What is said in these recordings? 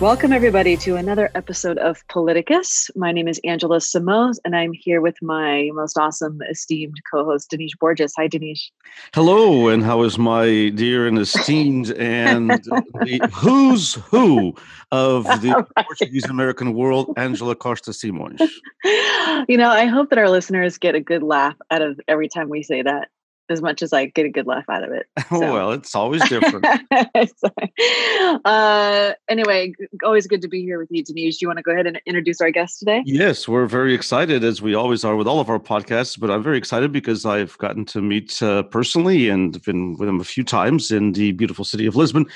Welcome, everybody, to another episode of Politicus. My name is Angela Simões, and I'm here with my most awesome, esteemed co host, Denise Borges. Hi, Denise. Hello, and how is my dear and esteemed and the who's who of the right. Portuguese American world, Angela Costa Simões? You know, I hope that our listeners get a good laugh out of every time we say that as much as I get a good laugh out of it. So. well, it's always different. uh, anyway, always good to be here with you, Denise. Do you want to go ahead and introduce our guest today? Yes, we're very excited, as we always are with all of our podcasts. But I'm very excited because I've gotten to meet uh, personally and been with him a few times in the beautiful city of Lisbon.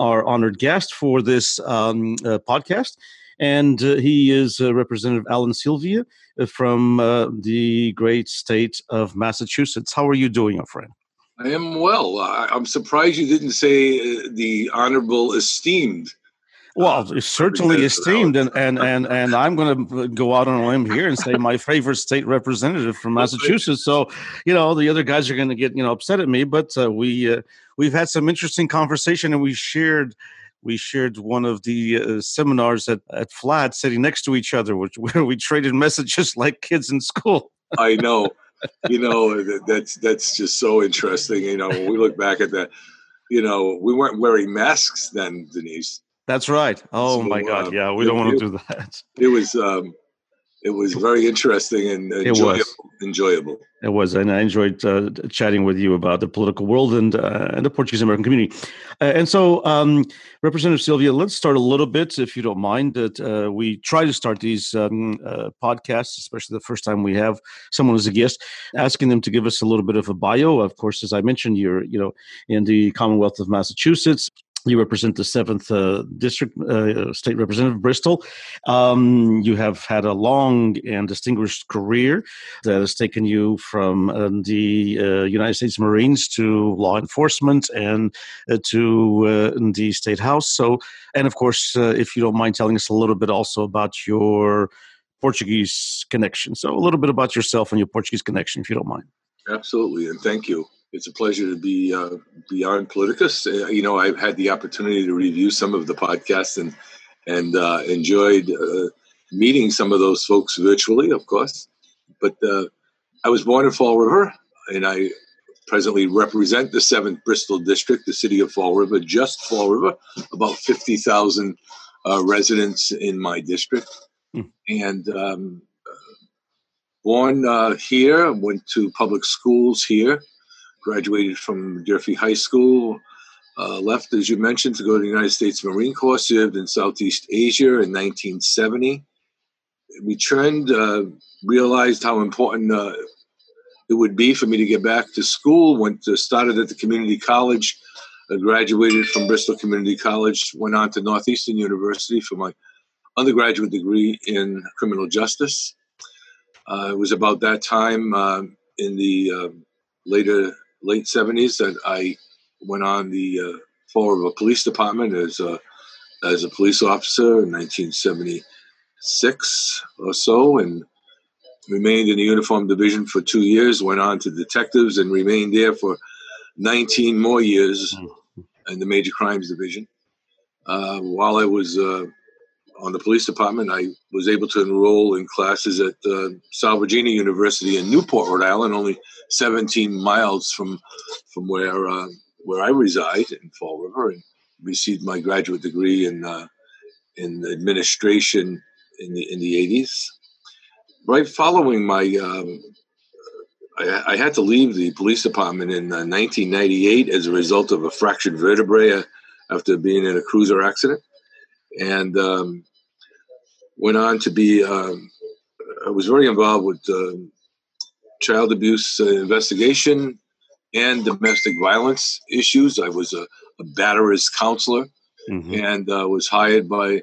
Our honored guest for this um, uh, podcast and uh, he is uh, Representative Alan Silvia uh, from uh, the great state of Massachusetts. How are you doing, my friend? I am well. I, am surprised you didn't say uh, the honorable esteemed. Well, uh, certainly esteemed, and, and and and I'm going to go out on a limb here and say my favorite state representative from Massachusetts. So, you know, the other guys are going to get you know upset at me, but we we've had some interesting conversation, and we shared we shared one of the uh, seminars at, at FLAD sitting next to each other, which, where we traded messages like kids in school. I know. You know, that's that's just so interesting. You know, when we look back at that, you know, we weren't wearing masks then, Denise. That's right. Oh so, my God. Uh, yeah, we don't want to do that. It was um, it was very interesting and enjoyable. enjoyable. It was, and I enjoyed uh, chatting with you about the political world and uh, and the Portuguese American community. Uh, and so, um, Representative Silvia, let's start a little bit, if you don't mind. That uh, we try to start these um, uh, podcasts, especially the first time we have someone as a guest, asking them to give us a little bit of a bio. Of course, as I mentioned, you're you know in the Commonwealth of Massachusetts you represent the seventh uh, district uh, state representative bristol. Um, you have had a long and distinguished career that has taken you from uh, the uh, united states marines to law enforcement and uh, to uh, the state house. So and of course if you don't mind telling us a little bit also about your portuguese connection. So a little bit about yourself and your portuguese connection if you don't mind. Absolutely and thank you it's a pleasure to be uh, beyond Politicus. Uh, you know, I've had the opportunity to review some of the podcasts and and uh, enjoyed uh, meeting some of those folks virtually, of course. But uh, I was born in Fall River, and I presently represent the seventh Bristol district, the city of Fall River, just Fall River, about fifty thousand uh, residents in my district, mm. and. Um, born here, went to public schools here, graduated from Durfee High School, uh, left, as you mentioned, to go to the United States Marine Corps, served in Southeast Asia in 1970. Returned, uh, realized how important uh, it would be for me to get back to school. Went to, started at the community college, uh, graduated from Bristol Community College, went on to Northeastern University for my undergraduate degree in criminal justice. Uh, it was about that time uh, in the later late 70s that I went on the uh, floor of a police department as a, as a police officer in 1976 or so and remained in the uniform division for two years, went on to detectives and remained there for 19 more years in the major crimes division. Uh, while I was uh, on the police department, I was able to enroll in classes at uh, University in Newport, Rhode Island, only 17 miles from from where uh, where I reside in Fall River, and received my graduate degree in uh, in administration in the in the 80s. Right following my, um, I, I, had to leave the police department in 1998 uh, as a result of a fractured vertebrae uh, after being in a cruiser accident, and um, went on to be. Um, I was very involved with uh, child abuse uh, investigation and domestic violence issues. I was a, a batterer's counselor mm-hmm. and uh, was hired by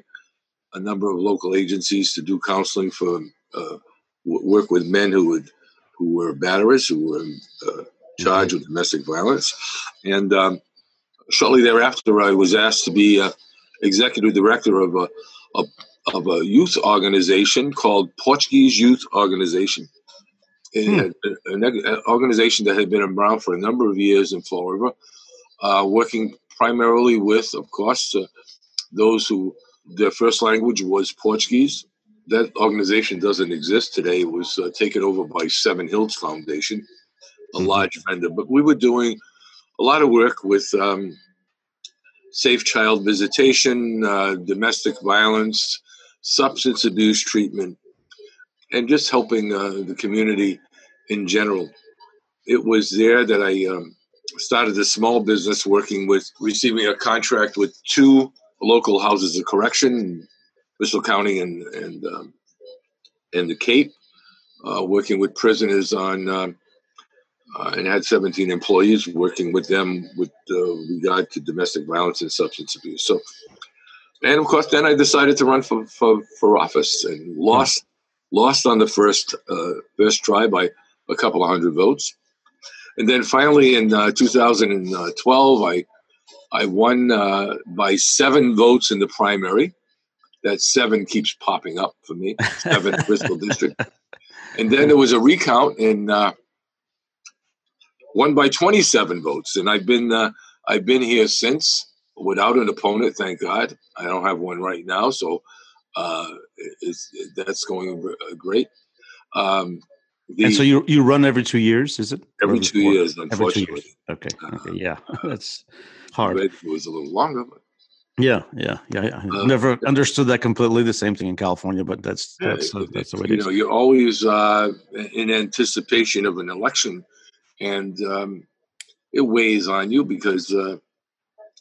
a number of local agencies to do counseling for uh, work with men who would who were batterers, who were uh, charged with domestic violence, and um, shortly thereafter, I was asked to be uh, executive director of a, a, of a youth organization called Portuguese Youth Organization. Hmm. An organization that had been around for a number of years in Florida, uh, working primarily with, of course, uh, those who their first language was Portuguese. That organization doesn't exist today. It was uh, taken over by Seven Hills Foundation, a mm-hmm. large vendor. But we were doing a lot of work with um, safe child visitation, uh, domestic violence, substance abuse treatment, and just helping uh, the community in general. It was there that I um, started a small business working with receiving a contract with two local houses of correction, Bristol County and and um, and the Cape, uh, working with prisoners on um, uh, and had 17 employees working with them with uh, regard to domestic violence and substance abuse. So, and of course, then I decided to run for for, for office and lost lost on the first uh, first try by a couple of hundred votes, and then finally in uh, 2012 I I won uh, by seven votes in the primary. That seven keeps popping up for me. Seven Bristol District, and then there was a recount and uh, won by 27 votes. And I've been uh, I've been here since without an opponent. Thank God. I don't have one right now, so uh, it's, that's going great. Um, the, and so you you run every two years, is it? Every two years, unfortunately. Every two years. Okay. Okay. Yeah, that's hard. It was a little longer, but yeah, yeah, yeah. I uh, never understood that completely. The same thing in California, but that's that's uh, that's the way you know. You're always uh, in anticipation of an election, and um, it weighs on you because, uh,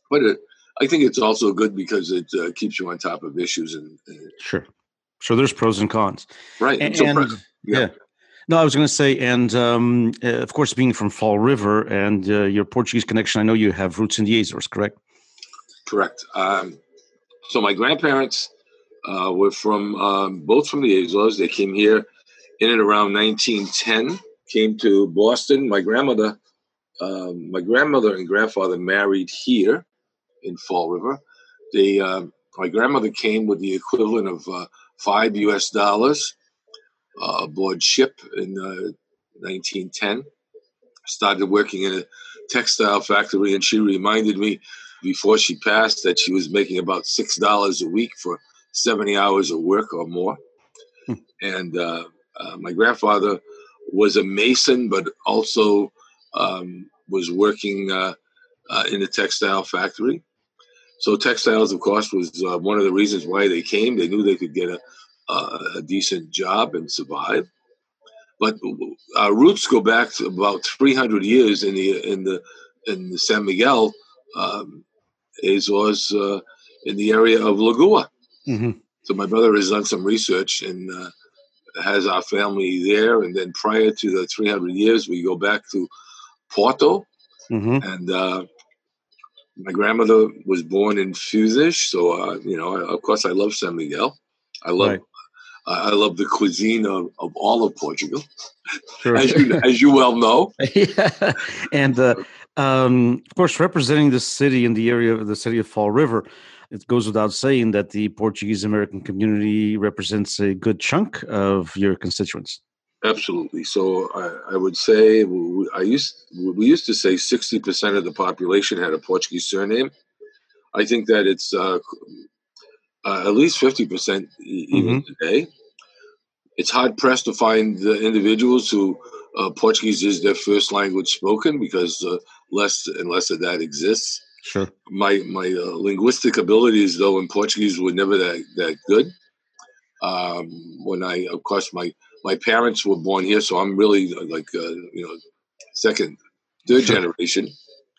but it, I think it's also good because it uh, keeps you on top of issues and, and sure, so there's pros and cons, right? And, so, and yeah. yeah. No, I was going to say, and um, uh, of course, being from Fall River and uh, your Portuguese connection, I know you have roots in the Azores, correct? Correct. Um, so my grandparents uh, were from um, both from the Azores. They came here in and around 1910. Came to Boston. My grandmother, um, my grandmother and grandfather married here in Fall River. They, um, my grandmother came with the equivalent of uh, five U.S. dollars uh, aboard ship in 1910. Uh, Started working in a textile factory, and she reminded me before she passed that she was making about six dollars a week for 70 hours of work or more. Hmm. And uh, uh, my grandfather was a mason, but also um, was working uh, uh in a textile factory. So textiles, of course, was uh, one of the reasons why they came. They knew they could get a uh, a decent job and survive. But our roots go back to about 300 years in the in the in the San Miguel um, Azores uh, in the area of Lagoa. Mm-hmm. So my brother has done some research and uh, has our family there. And then prior to the 300 years, we go back to Porto. Mm-hmm. And uh, my grandmother was born in Fusish. So, uh, you know, of course, I love San Miguel. I love right. I love the cuisine of, of all of Portugal, sure. as, you, as you well know. yeah. And uh, um, of course, representing the city in the area of the city of Fall River, it goes without saying that the Portuguese American community represents a good chunk of your constituents. Absolutely. So I, I would say I used we used to say sixty percent of the population had a Portuguese surname. I think that it's uh, uh, at least 50% even mm-hmm. today. It's hard pressed to find the individuals who uh, Portuguese is their first language spoken because uh, less and less of that exists. Sure. My my uh, linguistic abilities, though, in Portuguese were never that that good. Um, when I, of course, my my parents were born here, so I'm really uh, like uh, you know second, third sure. generation.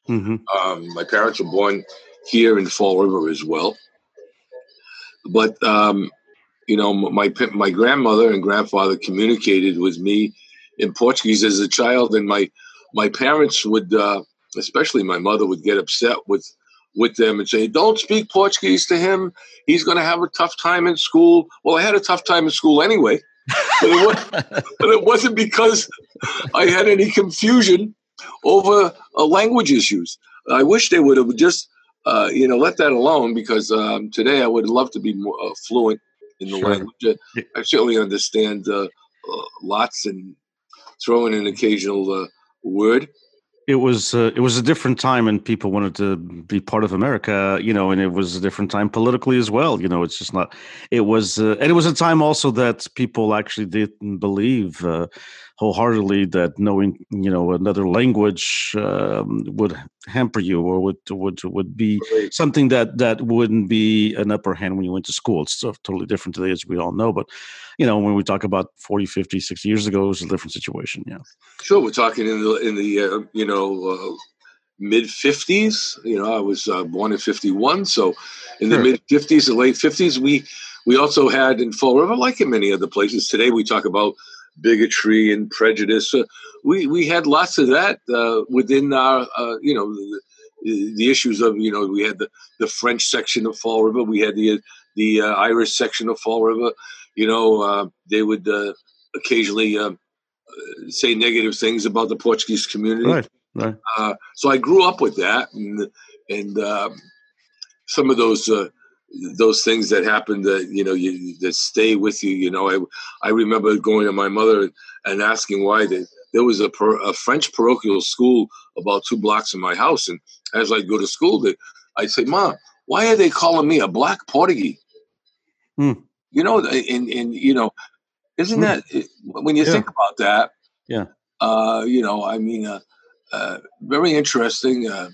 Mm-hmm. Um, my parents were born here in Fall River as well. But um, you know, my my grandmother and grandfather communicated with me in Portuguese as a child, and my my parents would, uh, especially my mother, would get upset with with them and say, "Don't speak Portuguese to him. He's going to have a tough time in school." Well, I had a tough time in school anyway. but, it was, but it wasn't because I had any confusion over uh, language issues. I wish they would have just, uh, you know, let that alone because um, today I would love to be more uh, fluent in the sure. language. I certainly understand uh, uh, lots and throw in an occasional uh, word it was uh, it was a different time and people wanted to be part of america you know and it was a different time politically as well you know it's just not it was uh, and it was a time also that people actually didn't believe uh, wholeheartedly that knowing you know another language um, would hamper you or would would would be something that that wouldn't be an upper hand when you went to school. It's totally different today as we all know but you know when we talk about 40 50 60 years ago it was a different situation yeah. Sure we're talking in the in the uh, you know uh, mid 50s you know i was uh, born in 51 so in sure. the mid 50s and late 50s we we also had in fall river like in many other places today we talk about bigotry and prejudice. Uh, we we had lots of that uh, within our uh, you know the, the, issues of you know we had the, the French section of Fall River, we had the the uh, Irish section of Fall River. You know uh, they would uh, occasionally say negative things about the Portuguese community. Right. Right. so I grew up with that, and and um, some of those those things that happen that you know you that stay with you you know i i remember going to my mother and asking why they, there was a, a french parochial school about two blocks from my house and as i go to school they, i'd say mom why are they calling me a black portuguese hmm. you know and and you know isn't hmm. that when you yeah. think about that yeah uh you know i mean uh, uh very interesting uh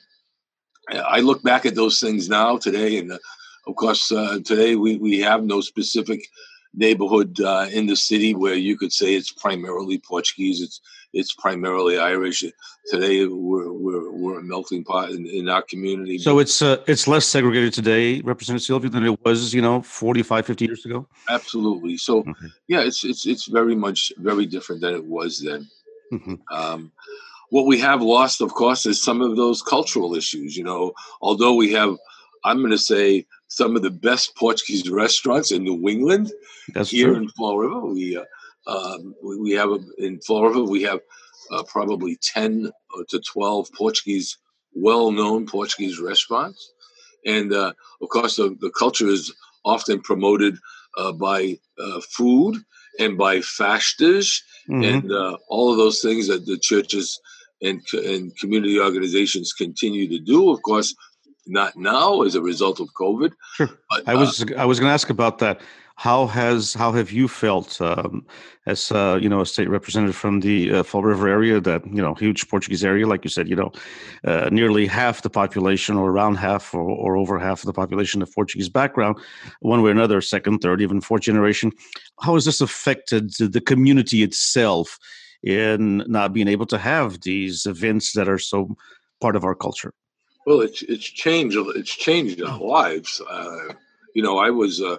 I look back at those things now today, and uh, of course, uh, today we, we have no specific neighborhood uh, in the city where you could say it's primarily Portuguese. It's it's primarily Irish. Today we're we're, we're a melting pot in, in our community. So it's uh, it's less segregated today, Representative Silvia, than it was, you know, 45, 50 years ago. Absolutely. So okay. yeah, it's it's it's very much very different than it was then. Mm-hmm. Um, what we have lost, of course, is some of those cultural issues. You know, although we have, I'm going to say some of the best Portuguese restaurants in New England. That's here true. in Fall River. We uh, um, we, we have a, in Fall River we have uh, probably ten to twelve Portuguese well-known Portuguese restaurants, and uh, of course the, the culture is often promoted uh, by uh, food and by fastas mm-hmm. and uh, all of those things that the churches and, and community organizations continue to do. Of course, not now as a result of COVID. Sure. But, I was uh, I was going to ask about that. How has how have you felt um, as uh, you know a state representative from the uh, Fall River area, that you know huge Portuguese area, like you said, you know, uh, nearly half the population, or around half, or, or over half of the population of Portuguese background, one way or another, second, third, even fourth generation. How has this affected the community itself in not being able to have these events that are so part of our culture? Well, it's it's changed. It's changed our lives. Uh, you know, I was. Uh,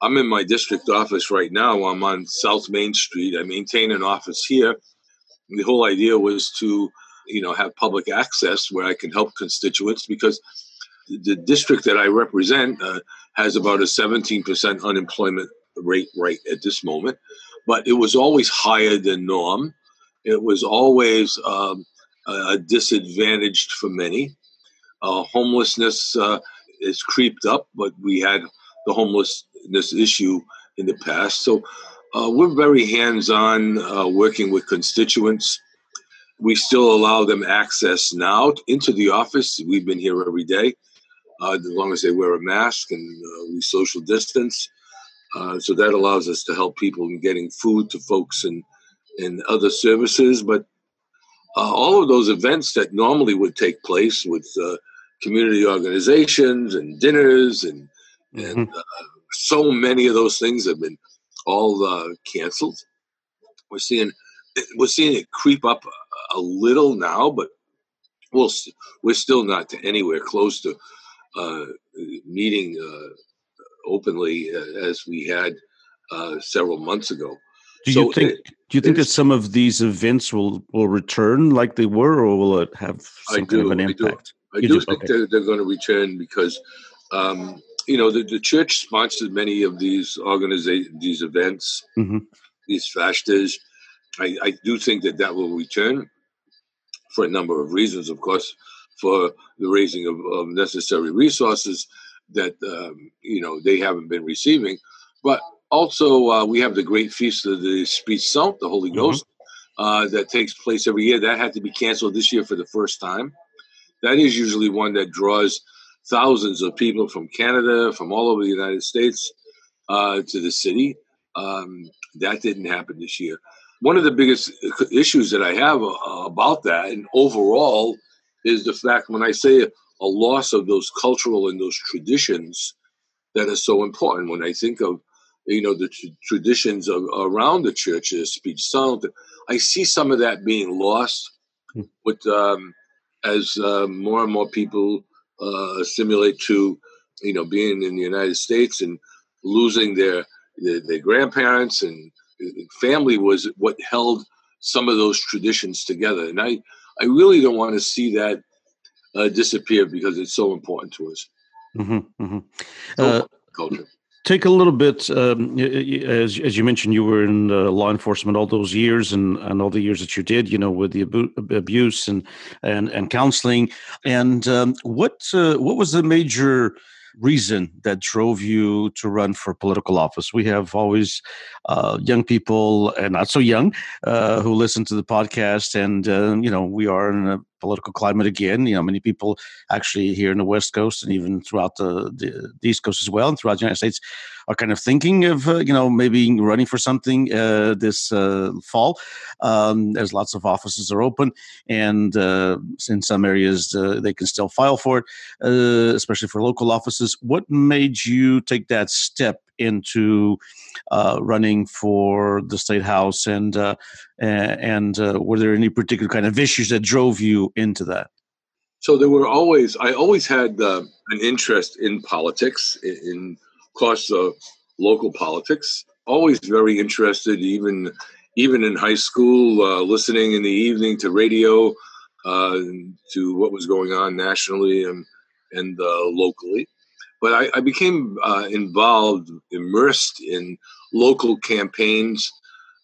I'm in my district office right now. I'm on South Main Street. I maintain an office here. The whole idea was to, you know, have public access where I can help constituents because the district that I represent uh, has about a 17% unemployment rate right at this moment, but it was always higher than norm. It was always um, a disadvantaged for many. Uh, homelessness uh, is creeped up, but we had the homelessness issue in the past. So uh, we're very hands-on uh, working with constituents. We still allow them access now into the office. We've been here every day, uh, as long as they wear a mask and uh, we social distance. so that allows us to help people in getting food to folks and and other services. But all of those events that normally would take place with community organizations and dinners and mm-hmm. and uh, so many of those things have been all uh, canceled. We're seeing we're seeing it creep up a, a little now, but we'll we're still not to anywhere close to uh, meeting uh, openly uh, as we had uh, several months ago. Do you think? It, do you think that some of these events will will return like they were, or will it have some kind of an impact? I do, do think okay. they're, they're going to return because, um, you know, the, the church sponsored many of these organizations, these events. Mm-hmm. these fashtas. I, I do think that that will return for a number of reasons, of course, for the raising of, of necessary resources that um, you know they haven't been receiving, but also uh, we have the great feast of the Speech Saint, the Holy mm-hmm. Ghost, uh, that takes place every year. That had to be canceled this year for the first time. That is usually one that draws thousands of people from Canada, from all over the United States, uh, to the city. Um, that didn't happen this year. One of the biggest issues that I have uh, about that, and overall, is the fact when I say a loss of those cultural and those traditions that are so important. When I think of you know the t- traditions of, around the church, the speech saint, I see some of that being lost hmm. with um, as uh, more and more people uh, assimilate to you know being in the United States and losing their their, their grandparents and family was what held some of those traditions together. And I, I really don't want to see that uh, disappear because it's so important to us. Mm-hmm, mm-hmm. Uh, culture. Take a little bit, um, as as you mentioned, you were in uh, law enforcement all those years, and, and all the years that you did, you know, with the abu- abuse and and and counseling. And um, what uh, what was the major reason that drove you to run for political office? We have always uh, young people and not so young uh, who listen to the podcast, and uh, you know we are in a political climate again. You know, many people actually here in the West Coast and even throughout the, the, the East Coast as well, and throughout the United States, are kind of thinking of uh, you know maybe running for something uh, this uh, fall. Um, there's lots of offices are open, and uh, in some areas uh, they can still file for it, uh, especially for local offices. What made you take that step into uh, running for the state house, and uh, and uh, were there any particular kind of issues that drove you into that? So there were always I always had uh, an interest in politics, in, of course uh, local politics. Always very interested, even even in high school, uh, listening in the evening to radio, to what was going on nationally and and locally but I, I became uh, involved, immersed in local campaigns.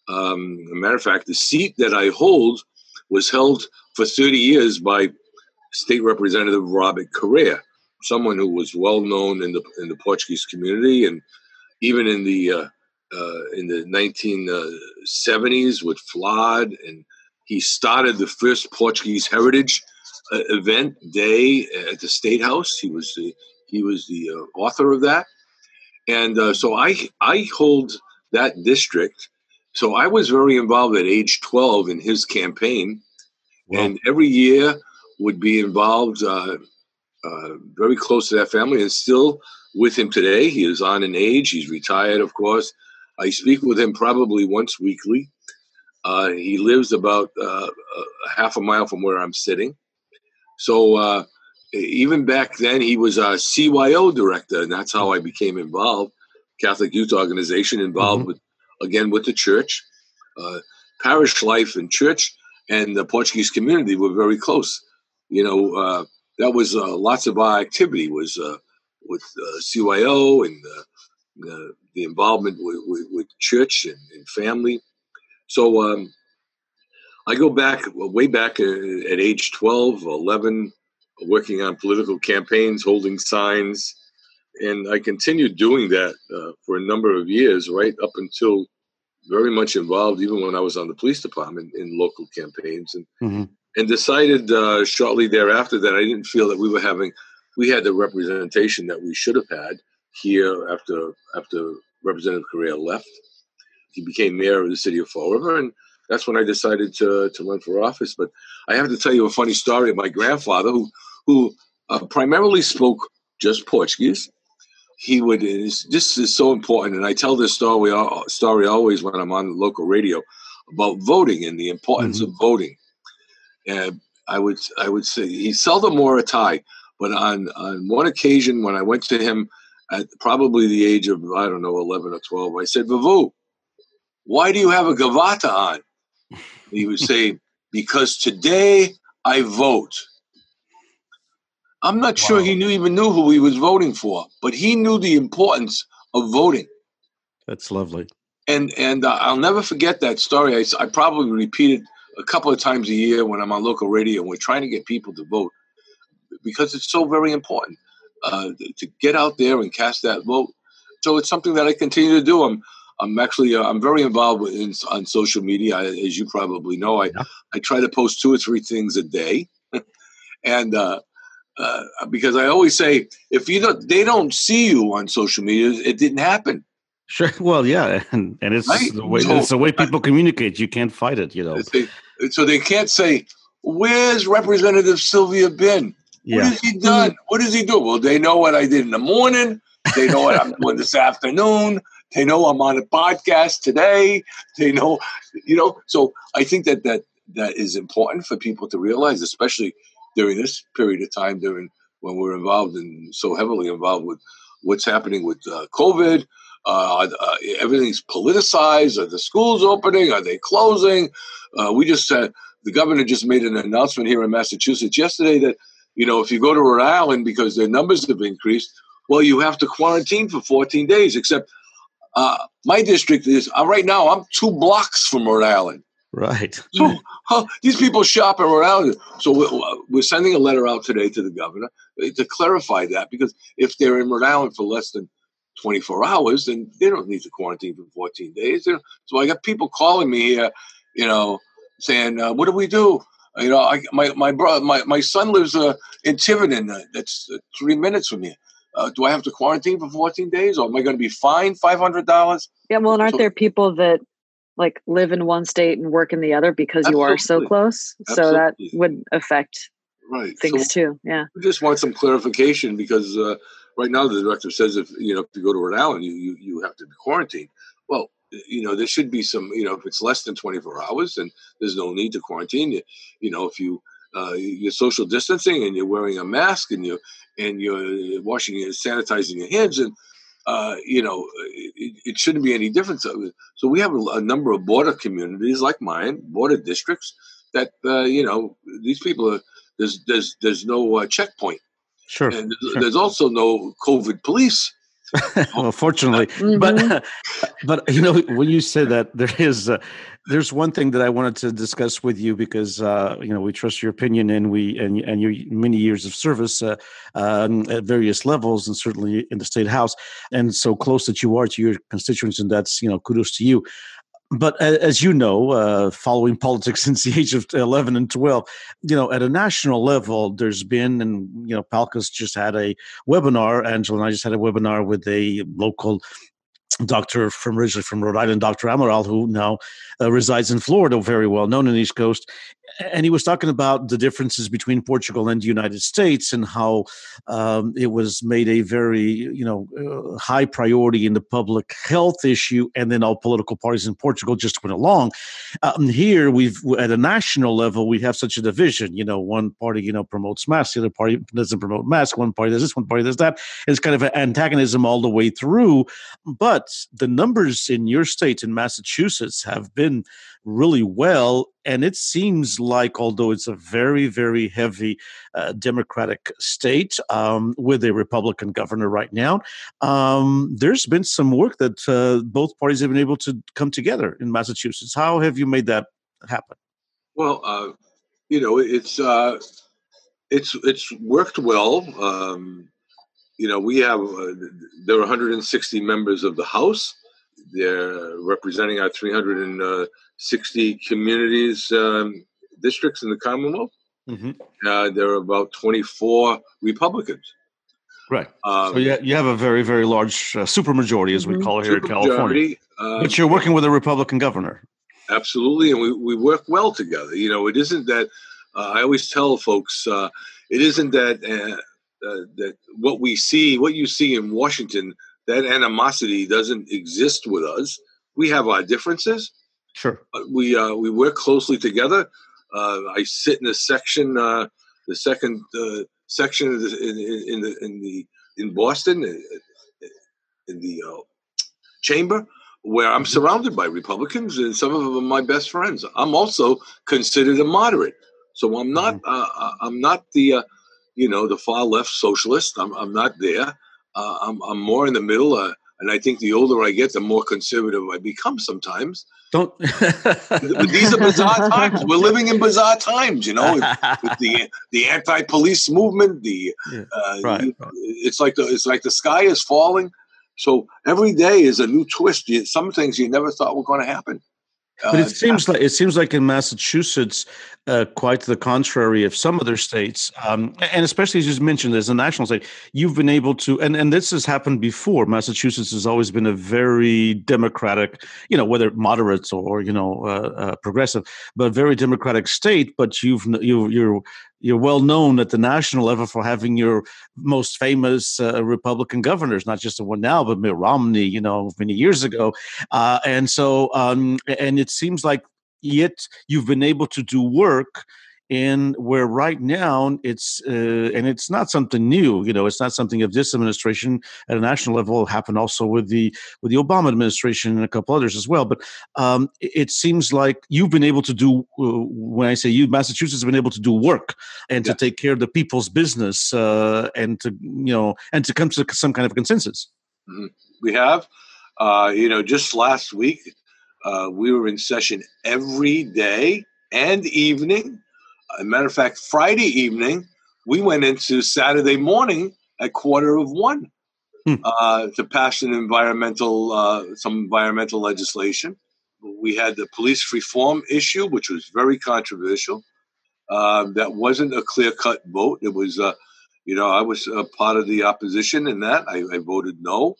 Um, a matter of fact, the seat that I hold was held for 30 years by State Representative Robert Correia, someone who was well known in the in the Portuguese community and even in the uh, uh, in the 1970s with FLAD, and he started the first Portuguese Heritage uh, event day at the State House. He was the he was the uh, author of that, and uh, so I I hold that district. So I was very involved at age 12 in his campaign, wow. and every year would be involved uh, uh, very close to that family, and still with him today. He is on an age; he's retired, of course. I speak with him probably once weekly. Uh, he lives about uh, a half a mile from where I'm sitting. So uh, even back then, he was a CYO director, and that's how I became involved. Catholic Youth Organization, involved mm-hmm. with again with the church, uh, parish life and church, and the Portuguese community were very close. You know, uh, that was uh, lots of our activity was uh, with uh, CYO and uh, the involvement with, with, with church and, and, family. So um, I go back way back at age 12, 11, working on political campaigns, holding signs, and I continued doing that uh, for a number of years, right up until very much involved, even when I was on the police department in local campaigns, and mm-hmm. and decided uh, shortly thereafter that I didn't feel that we were having, we had the representation that we should have had here after after Representative Correia left. He became mayor of the city of Fall River, and that's when I decided to to run for office. But I have to tell you a funny story of my grandfather, who who uh, primarily spoke just Portuguese. He would. This is so important, and I tell this story story always when I'm on the local radio about voting and the importance mm-hmm. of voting. And I would I would say he seldom wore a tie, but on on one occasion when I went to him at probably the age of I don't know eleven or twelve, I said, "Vavu, why do you have a gavata on?" He would say, "Because today I vote." I'm not wow. sure he knew even knew who he was voting for, but he knew the importance of voting. That's lovely. and and uh, I'll never forget that story. I, I probably repeat it a couple of times a year when I'm on local radio and we're trying to get people to vote because it's so very important uh, to get out there and cast that vote. So it's something that I continue to do. I'm I'm actually uh, I'm very involved with in, on social media, as you probably know. I yeah. I try to post two or three things a day, and uh, uh, because I always say if you don't they don't see you on social media, it didn't happen. Sure. Well, yeah, and and it's right? the way so, it's the way people communicate. You can't fight it, you know. They, so they can't say, "Where's Representative Silvia been? Yeah. What has he done? What does he do?" Well, they know what I did in the morning. They know what I'm doing this afternoon. They know I'm on a podcast today. They know, you know. So I think that that that is important for people to realize, especially during this period of time, during when we're involved and so heavily involved with what's happening with uh, COVID uh, uh, everything's politicized. Are the schools opening? Are they closing? Uh, we just the governor just made an announcement here in Massachusetts yesterday that you know if you go to Rhode Island because their numbers have increased, well, you have to quarantine for 14 days. Except uh, my district is uh, right now. I'm two blocks from Rhode Island. Right. So these people shop in Rhode Island. So we're, we're sending a letter out today to the governor to clarify that because if they're in Rhode Island for less than 24 hours, then they don't need to quarantine for 14 days. So I got people calling me here, you know, saying, uh, "What do we do?" You know, I, my my brother, my, my son lives uh, in Tiverton. Uh, that's uh, three minutes from here. Uh, do I have to quarantine for 14 days, or am I going to be fined $500? Yeah, well, and aren't so, there people that like live in one state and work in the other because absolutely. you are so close? Absolutely. So that would affect right things so too. Yeah, we just want some clarification because uh, right now the director says if you know if you go to Rhode Island, you you, you have to be quarantined. Well, you know there should be some you know if it's less than 24 hours, then there's no need to quarantine. You you know if you uh, you're social distancing and you're wearing a mask and you and you're washing and sanitizing your hands and uh, you know it, it, shouldn't be any difference. So we have a, a, number of border communities like mine, border districts that uh, you know these people are there's there's there's no uh, checkpoint Sure. And sure. there's also no COVID police. well, fortunately, mm-hmm. but but you know when you say that there is uh, there's one thing that I wanted to discuss with you because uh, you know we trust your opinion and we and and your many years of service uh, um, at various levels and certainly in the state house. And so close that you are to your constituents and that's you know kudos to you but as you know, uh, following politics since the age of 11 and 12, you know, at a national level, there's been, and, you know, PALCUS just had a webinar, Angela and I just had a webinar with a local doctor from originally from Rhode Island, Dr. Amaral, who now uh, resides in Florida, very well known in the East Coast and he was talking about the differences between Portugal and the United States and how um, it was made a very you know uh, high priority in the public health issue, and then all political parties in Portugal just went along. Um, here, we've at a national level, we have such a division. You know, one party you know promotes masks, the other party doesn't promote masks. One party does this, one party does that. It's kind of an antagonism all the way through. But the numbers in your state in Massachusetts have been really well. And it seems like, although it's a very, very heavy uh, Democratic state um, with a Republican governor right now, um, there's been some work that uh, both parties have been able to come together in Massachusetts. How have you made that happen? Well, uh, you know, it's uh, it's it's worked well. Um, you know, we have uh, there are 160 members of the House. They're representing our 360 communities um, districts in the Commonwealth. Mm-hmm. Uh, there are about 24 Republicans. Right. Um, so you, you have a very, very large uh, supermajority, as we mm-hmm. call it here in California. Uh, but you're working with a Republican governor. Absolutely. And we, we work well together. You know, it isn't that, uh, I always tell folks, uh, it isn't that, uh, uh, that what we see, what you see in Washington that animosity doesn't exist with us. We have our differences. Sure. we uh, we work closely together. Uh, I sit in the section, uh, the second uh, section in, in, in, the in the in Boston, uh, in the uh, chamber, where I'm mm-hmm. surrounded by Republicans, and some of them are my best friends. I'm also considered a moderate, so I'm not mm-hmm. I'm not the you know the far left socialist. I'm I'm not there. Uh, I'm, I'm more in the middle. And I think the older I get, the more conservative I become. Sometimes. Don't. but these are bizarre times. We're living in bizarre times, you know. With the the anti-police movement, the uh, right. it's like the it's like the sky is falling. So every day is a new twist. Some things you never thought were going to happen. But it seems like it seems like in Massachusetts, uh, quite the contrary of some other states, um, and especially as you mentioned, as a national state, you've been able to, and and this has happened before. Massachusetts has always been a very democratic, you know, whether moderates or you know uh, uh, progressive, but very democratic state. But you've you you're you're well known at the national level for having your most famous uh, Republican governors, not just the one now, but Mitt Romney, you know, many years ago. Uh, and so, um, and it seems like yet you've been able to do work and where right now it's uh, and it's not something new you know it's not something of this administration at a national level it happened also with the with the obama administration and a couple others as well but um, it, seems like you've been able to do uh, when i say you massachusetts has been able to do work and yeah. to take care of the people's business uh, and to you know and to come to some kind of consensus mm-hmm. we have uh, you know just last week uh, we were in session every day and evening a matter of fact, Friday evening, we went into Saturday morning at quarter of one hmm. uh, to pass an environmental, uh, some environmental legislation. We had the police reform issue, which was very controversial. Uh, that wasn't a clear cut vote. It was, uh, you know, I was a part of the opposition in that. I, I voted no.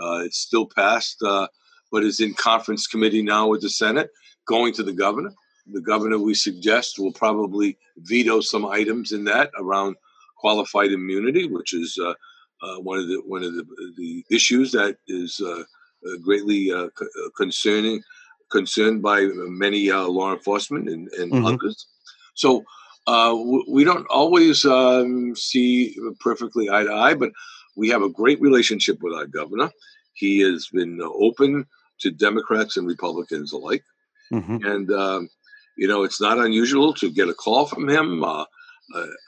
Uh, it still passed, uh, but is in conference committee now with the Senate, going to the governor the governor we suggest will probably veto some items in that around qualified immunity, which is uh, uh, one of the one of the, the issues that is uh, uh greatly uh, uh, concerning concerned by many law enforcement and, and mm-hmm. others. So w- we don't always um, see perfectly eye to eye, but we have a great relationship with our governor. He has been open to Democrats and Republicans alike. Mm-hmm. And um, you know, it's not unusual to get a call from him. Uh,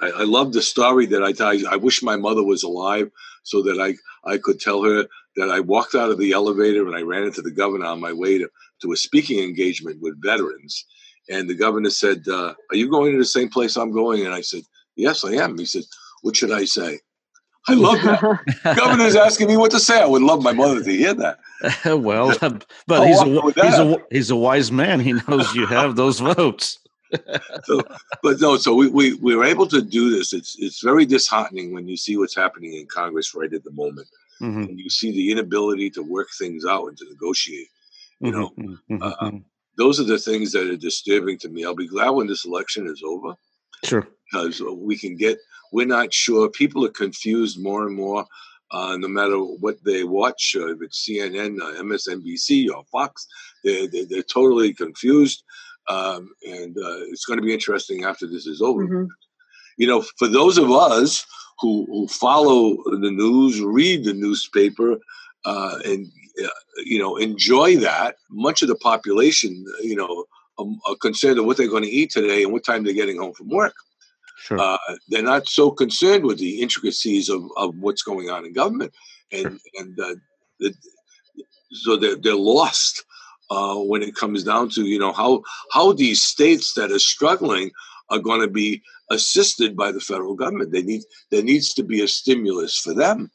I, I, love the story that I tell. I wish my mother was alive so that I, I could tell her that I walked out of the elevator and I ran into the governor on my way to, to a speaking engagement with veterans. And the governor said, uh, Are you going to the same place I'm going? And I said, Yes, I am. He said, What should I say? I love that. Governor's asking me what to say. I would love my mother to hear that. well, but he's a, he's a he's a wise man. He knows you have those votes. so, but no, so we, we we were able to do this. It's it's very disheartening when you see what's happening in Congress right at the moment, mm-hmm. and you see the inability to work things out and to negotiate. You know, mm-hmm. mm-hmm. uh, mm-hmm. those are the things that are disturbing to me. I'll be glad when this election is over. Sure, because we can get. We're not sure. People are confused more and more uh, no matter what they watch, uh, if it's CNN, uh, MSNBC, or Fox, they, they, they're totally confused. Um, and uh, it's going to be interesting after this is over. Mm-hmm. You know, for those of us who, who follow the news, read the newspaper, uh, and uh, you know enjoy that, much of the population, you know, um, are concerned of what they're going to eat today and what time they're getting home from work. Sure. Uh, they're not so concerned with the intricacies of, of what's going on in government, and sure. and uh, the, so they're they're lost uh, when it comes down to you know how how these states that are struggling are going to be assisted by the federal government. They need there needs to be a stimulus for them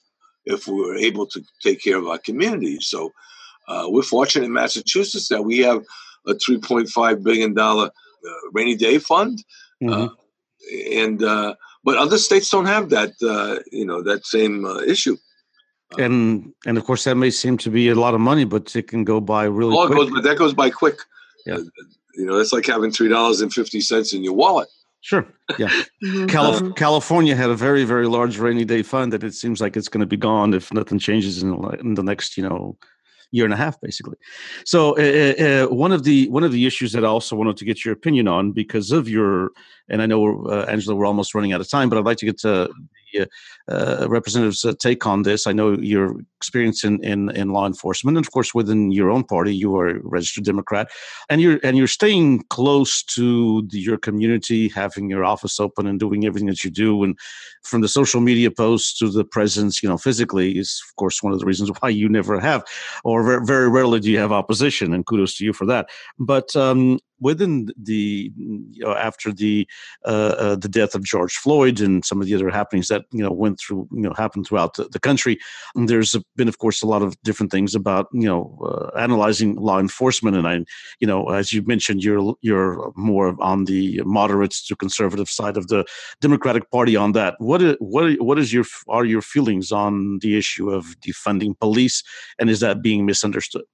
if we're able to take care of our communities. So uh, we're fortunate in Massachusetts that we have a 3.5 billion dollar uh, rainy day fund. Uh, mm-hmm and uh, but other states don't have that uh, you know that same uh, issue. Uh, and and of course that may seem to be a lot of money, but it can go by really. Oh, quick. Goes, that goes by quick. Yeah, uh, you know it's like having three dollars and fifty cents in your wallet. Sure. Yeah. Mm-hmm. Calif- uh-huh. California had a very, very large rainy day fund that it seems like it's going to be gone if nothing changes in, in the next, you know, year and a half, basically. So uh, uh, one of the one of the issues that I also wanted to get your opinion on because of your and I know uh, Angela, we're almost running out of time, but I'd like to get to uh, representatives' take on this. I know your experience in, in in law enforcement, and of course within your own party, you are a registered Democrat, and you're and you're staying close to the, your community, having your office open and doing everything that you do, and from the social media posts to the presence, you know, physically is of course one of the reasons why you never have, or very, very rarely do you have opposition, and kudos to you for that. But um, within the you know, after the uh, uh, the death of George Floyd and some of the other happenings that you know went through you know happened throughout the, the country, there's been of course a lot of different things about you know uh, analyzing law enforcement, and I you know as you mentioned you're you're more on the moderates to conservative side of the Democratic Party on that. What is, what what is your are your feelings on the issue of defunding police, and is that being misunderstood?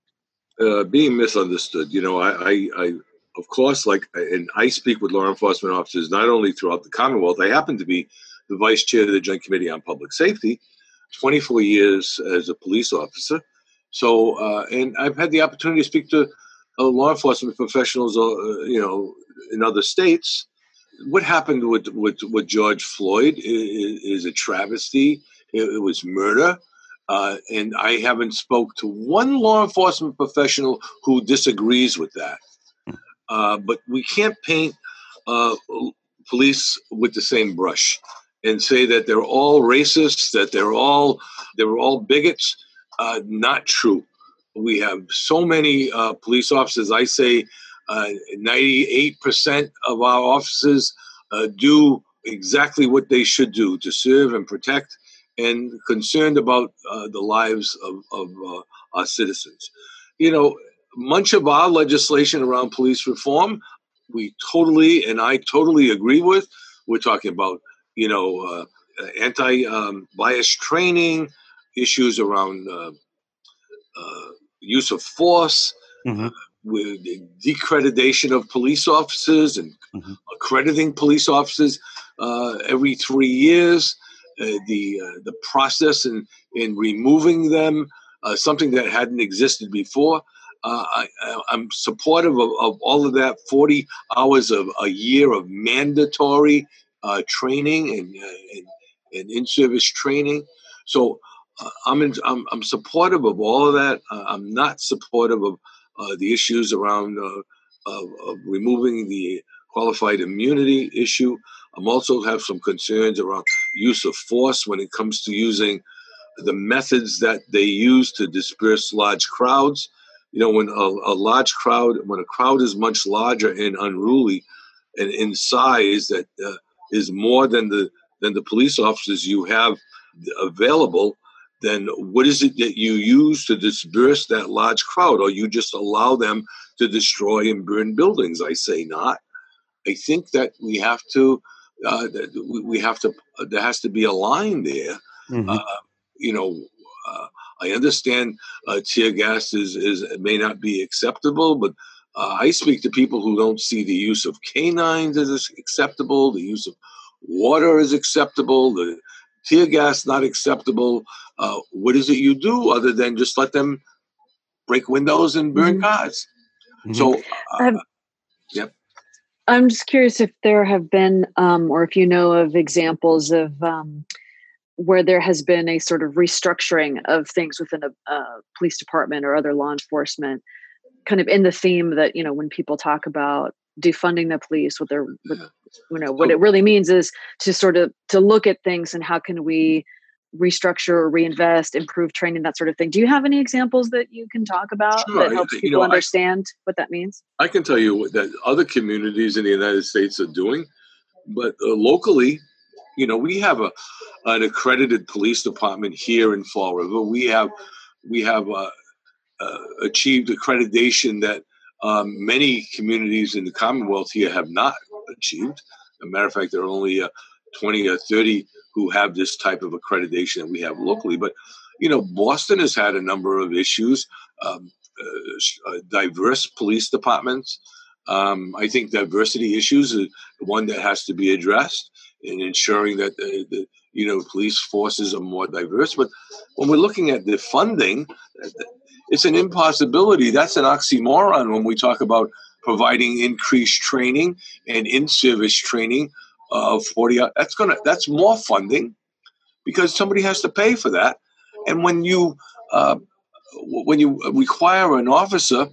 Uh, being misunderstood. You know, I, I, of course, like, and I speak with law enforcement officers not only throughout the Commonwealth. I happen to be the vice chair of the Joint Committee on Public Safety, 24 years as a police officer. So, uh, and I've had the opportunity to speak to uh, law enforcement professionals, uh, you know, in other states. What happened with with, with George Floyd is, is a travesty. It, it was murder. Uh, and I haven't spoke to one law enforcement professional who disagrees with that. Uh, but we can't paint uh, police with the same brush and say that they're all racists, that they're all they're all bigots. Uh, not true. We have so many uh, police officers. I say ninety-eight percent of our officers do exactly what they should do to serve and protect and concerned about uh, the lives of, of uh, our citizens. You know, much of our legislation around police reform, we totally and I totally agree with. We're talking about, you know, uh, anti um, bias training, issues around uh, uh, use of force. Mm-hmm. With decreditation of police officers and mm-hmm. accrediting police officers uh, every three years, uh, the uh, the process in in removing them, uh, something that hadn't existed before. Uh, I, am supportive of, of, all of that. Forty hours of a year of mandatory uh, training and, uh, and, and in service training. So I'm, in, I'm I'm supportive of all of that. I'm not supportive of the issues around of, of removing the qualified immunity issue. I'm also have some concerns around use of force when it comes to using the methods that they use to disperse large crowds. You know, when a, a large crowd, when a crowd is much larger and unruly, and in size that uh, is more than the than the police officers you have available, then what is it that you use to disperse that large crowd, or you just allow them to destroy and burn buildings? I say not. I think that we have to uh, we have to there has to be a line there. Mm-hmm. Uh, you know, uh, I understand uh, tear gas is, is may not be acceptable, but uh, I speak to people who don't see the use of canines as acceptable, the use of water is acceptable, the tear gas not acceptable. what is it you do other than just let them break windows and burn mm-hmm. cars? Mm-hmm. So, um, yep. I'm just curious if there have been, um, or if you know of examples of um, where there has been a sort of restructuring of things within a, a, police department or other law enforcement, kind of in the theme that you know when people talk about defunding the police, what they're, what, you know, what it really means is to sort of to look at things and how can we restructure, reinvest, improve training, that sort of thing. Do you have any examples that you can talk about sure. that helps people you know, understand I, what that means? I can tell you that other communities in the United States are doing, but uh, locally, you know, we have a an accredited police department here in Fall River. We have we have uh, uh, achieved accreditation that um, many communities in the Commonwealth here have not achieved. As a matter of fact, there are only uh, 20 or 30 who have this type of accreditation that we have locally. But, you know, Boston has had a number of issues, um, uh, diverse police departments. Um, I think diversity issues is one that has to be addressed in ensuring that the, the, you know police forces are more diverse. But when we're looking at the funding, it's an impossibility. That's an oxymoron when we talk about providing increased training and in-service training of 40 that's gonna that's more funding because somebody has to pay for that. And when you uh, when you require an officer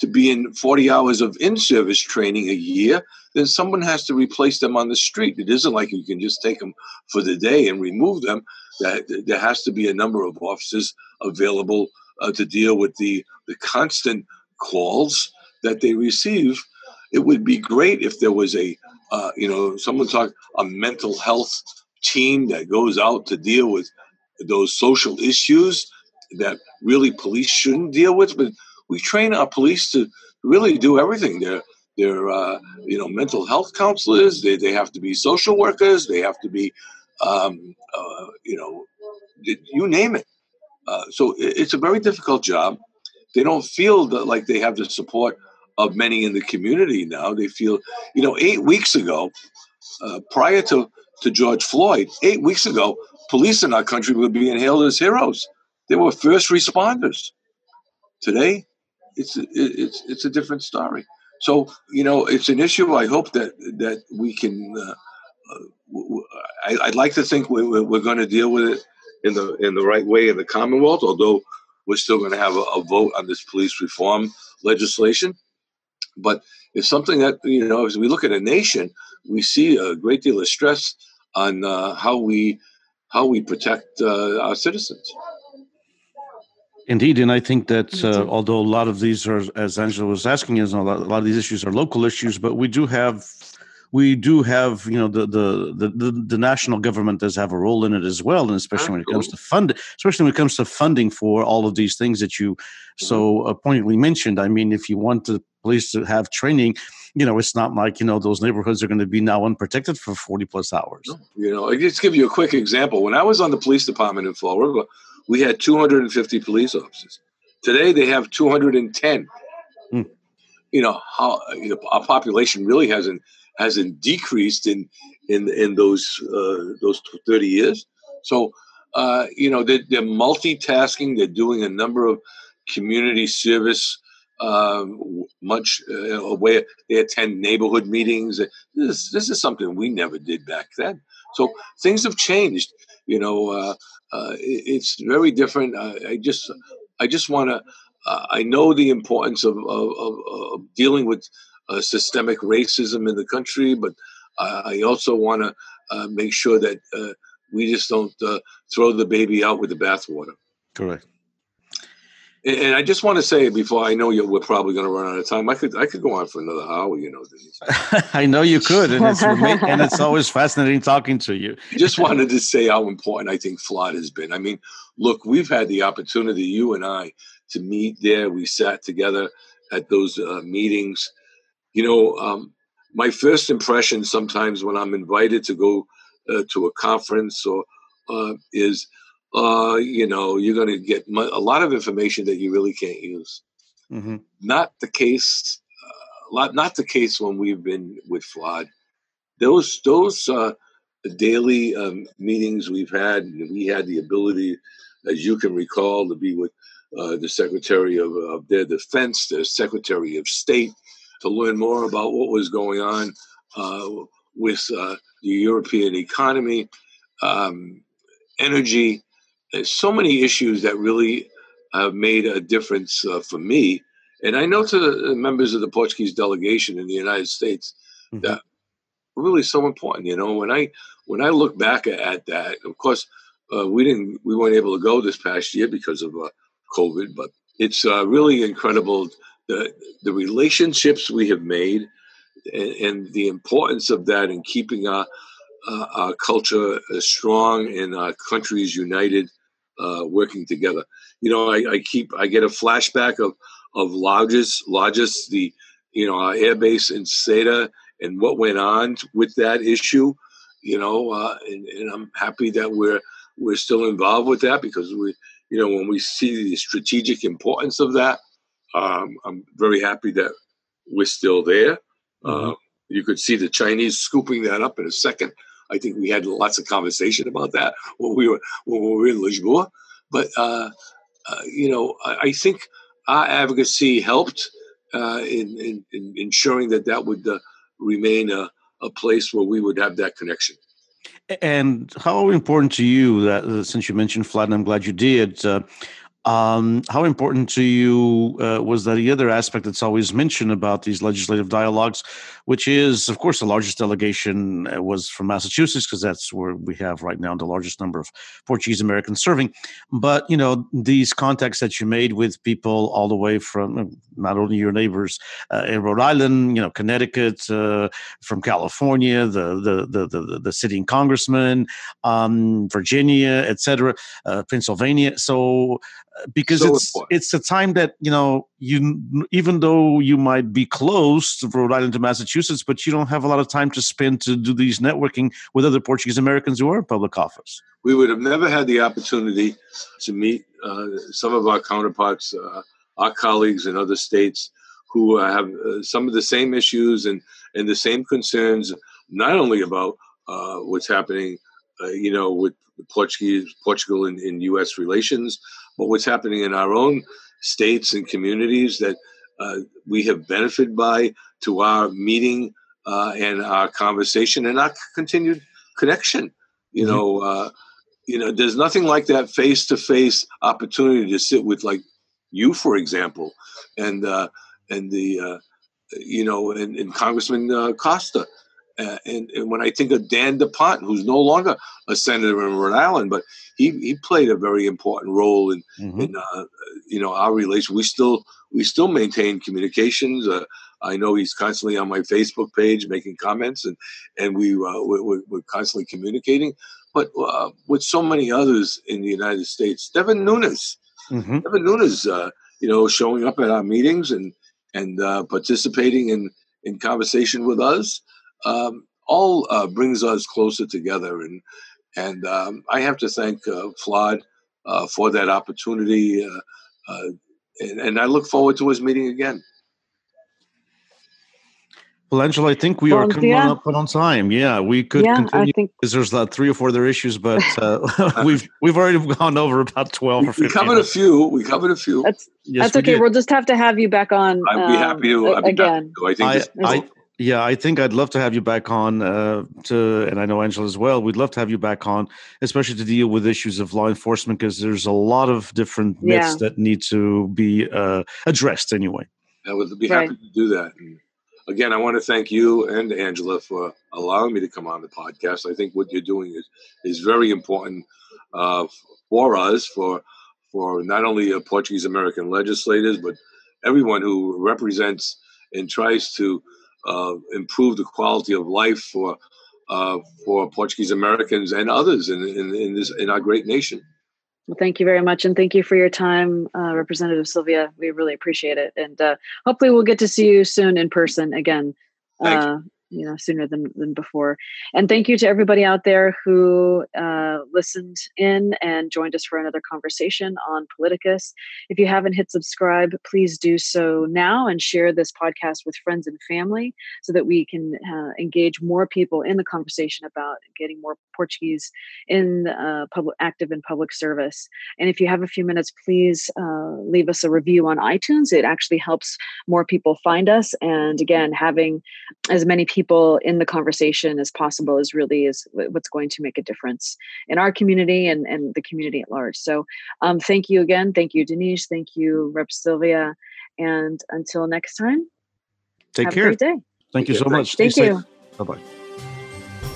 to be in 40 hours of in-service training a year, then someone has to replace them on the street. It isn't like you can just take them for the day and remove them. There has to be a number of officers available uh, to deal with the the constant calls that they receive. It would be great if there was a uh, you know someone talk a mental health team that goes out to deal with those social issues that really police shouldn't deal with. But we train our police to really do everything. They're they're uh, you know mental health counselors. They they have to be social workers. They have to be um, uh, you know you name it. Uh, so it's a very difficult job. They don't feel that like they have the support of many in the community now. They feel, you know, eight weeks ago, uh, prior to to George Floyd, eight weeks ago, police in our country were being hailed as heroes. They were first responders. Today, it's it's it's a different story. So you know, it's an issue. I hope that that we can. Uh, uh, I, would like to think we're, we're going to deal with it in the in the right way in the Commonwealth. Although we're still going to have a, a vote on this police reform legislation, but it's something that you know as we look at a nation, we see a great deal of stress on uh, how we how we protect uh, our citizens. Indeed, and I think that uh, although a lot of these are, as Angela was asking, is a lot, a lot of these issues are local issues, but we do have we do have you know the, the the the, national government does have a role in it as well and especially when it comes to fund especially when it comes to funding for all of these things that you so uh, pointedly mentioned. I mean if you want the police to have training you know it's not like you know those neighborhoods are going to be now unprotected for 40 plus hours you know i just give you a quick example. When i was on the police department in fall river we had 250 police officers. Today they have 210. Hmm. You know how you know, our population really hasn't hasn't decreased in in in those uh, those 30 years. So uh, you know they're, they're, multitasking. They're doing a number of community service. Um, much uh, where they attend neighborhood meetings. This this is something we never did back then. So things have changed. You know, uh, uh, it's very different. I just I just want to. Uh, I know the importance of, of, of, of dealing with uh, systemic racism in the country, but I also want to uh, make sure that uh, we just don't throw the baby out with the bathwater. Correct. And I just want to say before I know you, we're probably going to run out of time. I could I could go on for another hour, you know. I know you could, and it's and it's always fascinating talking to you. just wanted to say how important I think FLAD has been. I mean, look, we've had the opportunity, you and I, to meet there. We sat together at those uh, meetings. You know, um, my first impression sometimes when I'm invited to go uh, to a conference or uh, is uh, you know, you're going to get a lot of information that you really can't use. Mm-hmm. Not the case. Uh, not the case when we've been with FLAD. Those those uh, daily um, meetings we've had, we had the ability, as you can recall, to be with uh, the Secretary of, of, their Defense, the Secretary of State, to learn more about what was going on uh, with uh, the European economy, um, energy, there's so many issues that really have made a difference uh, for me. And I know to the members of the Portuguese delegation in the United States mm-hmm. that really so important. You know, when I when I look back at that, of course, uh, we didn't we weren't able to go this past year because of uh, COVID, but it's uh, really incredible the the relationships we have made and, and the importance of that in keeping our uh, our culture strong and our countries united uh, working together. You know, I, I, keep I get a flashback of of Lajes, Lajes, the you know our airbase in Seda, and what went on with that issue. You know, uh, and, and I'm happy that we're we're still involved with that because we, you know, when we see the strategic importance of that, um, I'm very happy that we're still there. Mm-hmm. Uh, you could see the Chinese scooping that up in a second. I think we had lots of conversation about that when we were when we were in Lisboa. But uh, uh, you know, I, I, think our advocacy helped uh, in, in, in, ensuring that that would uh, remain a, a place where we would have that connection. And how important to you that uh, since you mentioned FLAD, I'm glad you did. Uh, um, how important to you uh, was that the other aspect that's always mentioned about these legislative dialogues, which is, of course, the largest delegation uh, was from Massachusetts because that's where we have right now the largest number of Portuguese Americans serving. But you know these contacts that you made with people all the way from uh, not only your neighbors uh, in Rhode Island, you know, Connecticut, uh, from California, the the the the, the sitting congressman, um, Virginia, etc., uh, Pennsylvania. So because so it's important. it's a time that you know you even though you might be close to Rhode Island to Massachusetts, but you don't have a lot of time to spend to do these networking with other Portuguese Americans who are in public office. We would have never had the opportunity to meet uh, some of our counterparts, uh, our colleagues in other states who have uh, some of the same issues and and the same concerns, not only about uh, what's happening, uh, you know, with Portuguese Portugal in, in U.S. relations, but what's happening in our own states and communities that uh, we have benefited by to our meeting uh, and our conversation and our continued connection. You mm-hmm. know, uh, you know, there's nothing like that face-to-face opportunity to sit with, like you, for example, and uh, and the uh, you know, and, and Congressman uh, Costa uh, and, and, when I think of Dan DaPonte, who's no longer a senator in Rhode Island, but he, he played a very important role in, mm-hmm. in uh, you know our relation. We still we still maintain communications. Uh, I know he's constantly on my Facebook page making comments, and and we uh, we're, we're, constantly communicating. But uh, with so many others in the United States, Devin Nunes, mm-hmm. Devin Nunes, uh, you know, showing up at our meetings and and participating in in conversation with us um, all uh, brings us closer together. And and um, I have to thank uh, uh, for that opportunity, uh, uh, and, and, I look forward to his meeting again. Well, Angela, I think we well, are coming yeah. up on time. Yeah, we could yeah, continue because there's like three or four other issues, but uh, we've we've already gone over about twelve or fifteen. We covered minutes. a few. We covered a few. That's yes, that's okay. We will just have to have you back on. I'd be happy to um, again. I think. I, this, I, yeah, I think I'd love to have you back on. Uh, to and I know Angela as well. We'd love to have you back on, especially to deal with issues of law enforcement because there's a lot of different myths yeah. that need to be uh, addressed. Anyway, I would be happy right. to do that. And again, I want to thank you and Angela for allowing me to come on the podcast. I think what you're doing is is very important uh, for us, for for not only Portuguese American legislators, but everyone who represents and tries to uh, improve the quality of life for uh, for Portuguese Americans and others in, in, in, this in our great nation. Well, thank you very much, and thank you for your time, uh, Representative Silvia. We really appreciate it, and uh, hopefully, we'll get to see you soon in person again. You know sooner than than before. And thank you to everybody out there who uh, listened in and joined us for another conversation on politicus. If you haven't hit subscribe please do so now and share this podcast with friends and family so that we can uh, engage more people in the conversation about getting more portuguese in uh, public active in public service. And if you have a few minutes please uh, leave us a review on itunes. It actually helps more people find us. And again having as many people people in the conversation as possible is really is what's going to make a difference in our community and, and the community at large. So um, thank you again. Thank you, Denise. Thank you, Rep. Silvia. And until next time, take have care. A great day. Thank you so much. Thank Stay you. Bye bye.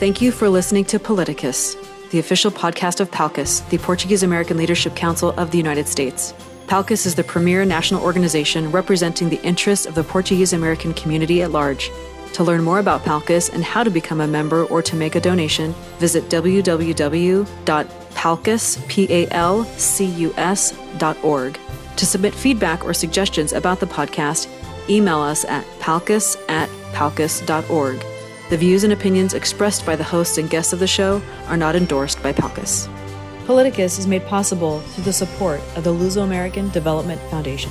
Thank you for listening to Politicus, the official podcast of PALCUS, the Portuguese American Leadership Council of the United States. PALCUS is the premier national organization representing the interests of the Portuguese American community at large. To learn more about PALCUS and how to become a member or to make a donation, visit www.palcus.org. To submit feedback or suggestions about the podcast, email us at palcus at palcus.org. The views and opinions expressed by the hosts and guests of the show are not endorsed by Palcus. Politicus is made possible through the support of the Luso American Development Foundation.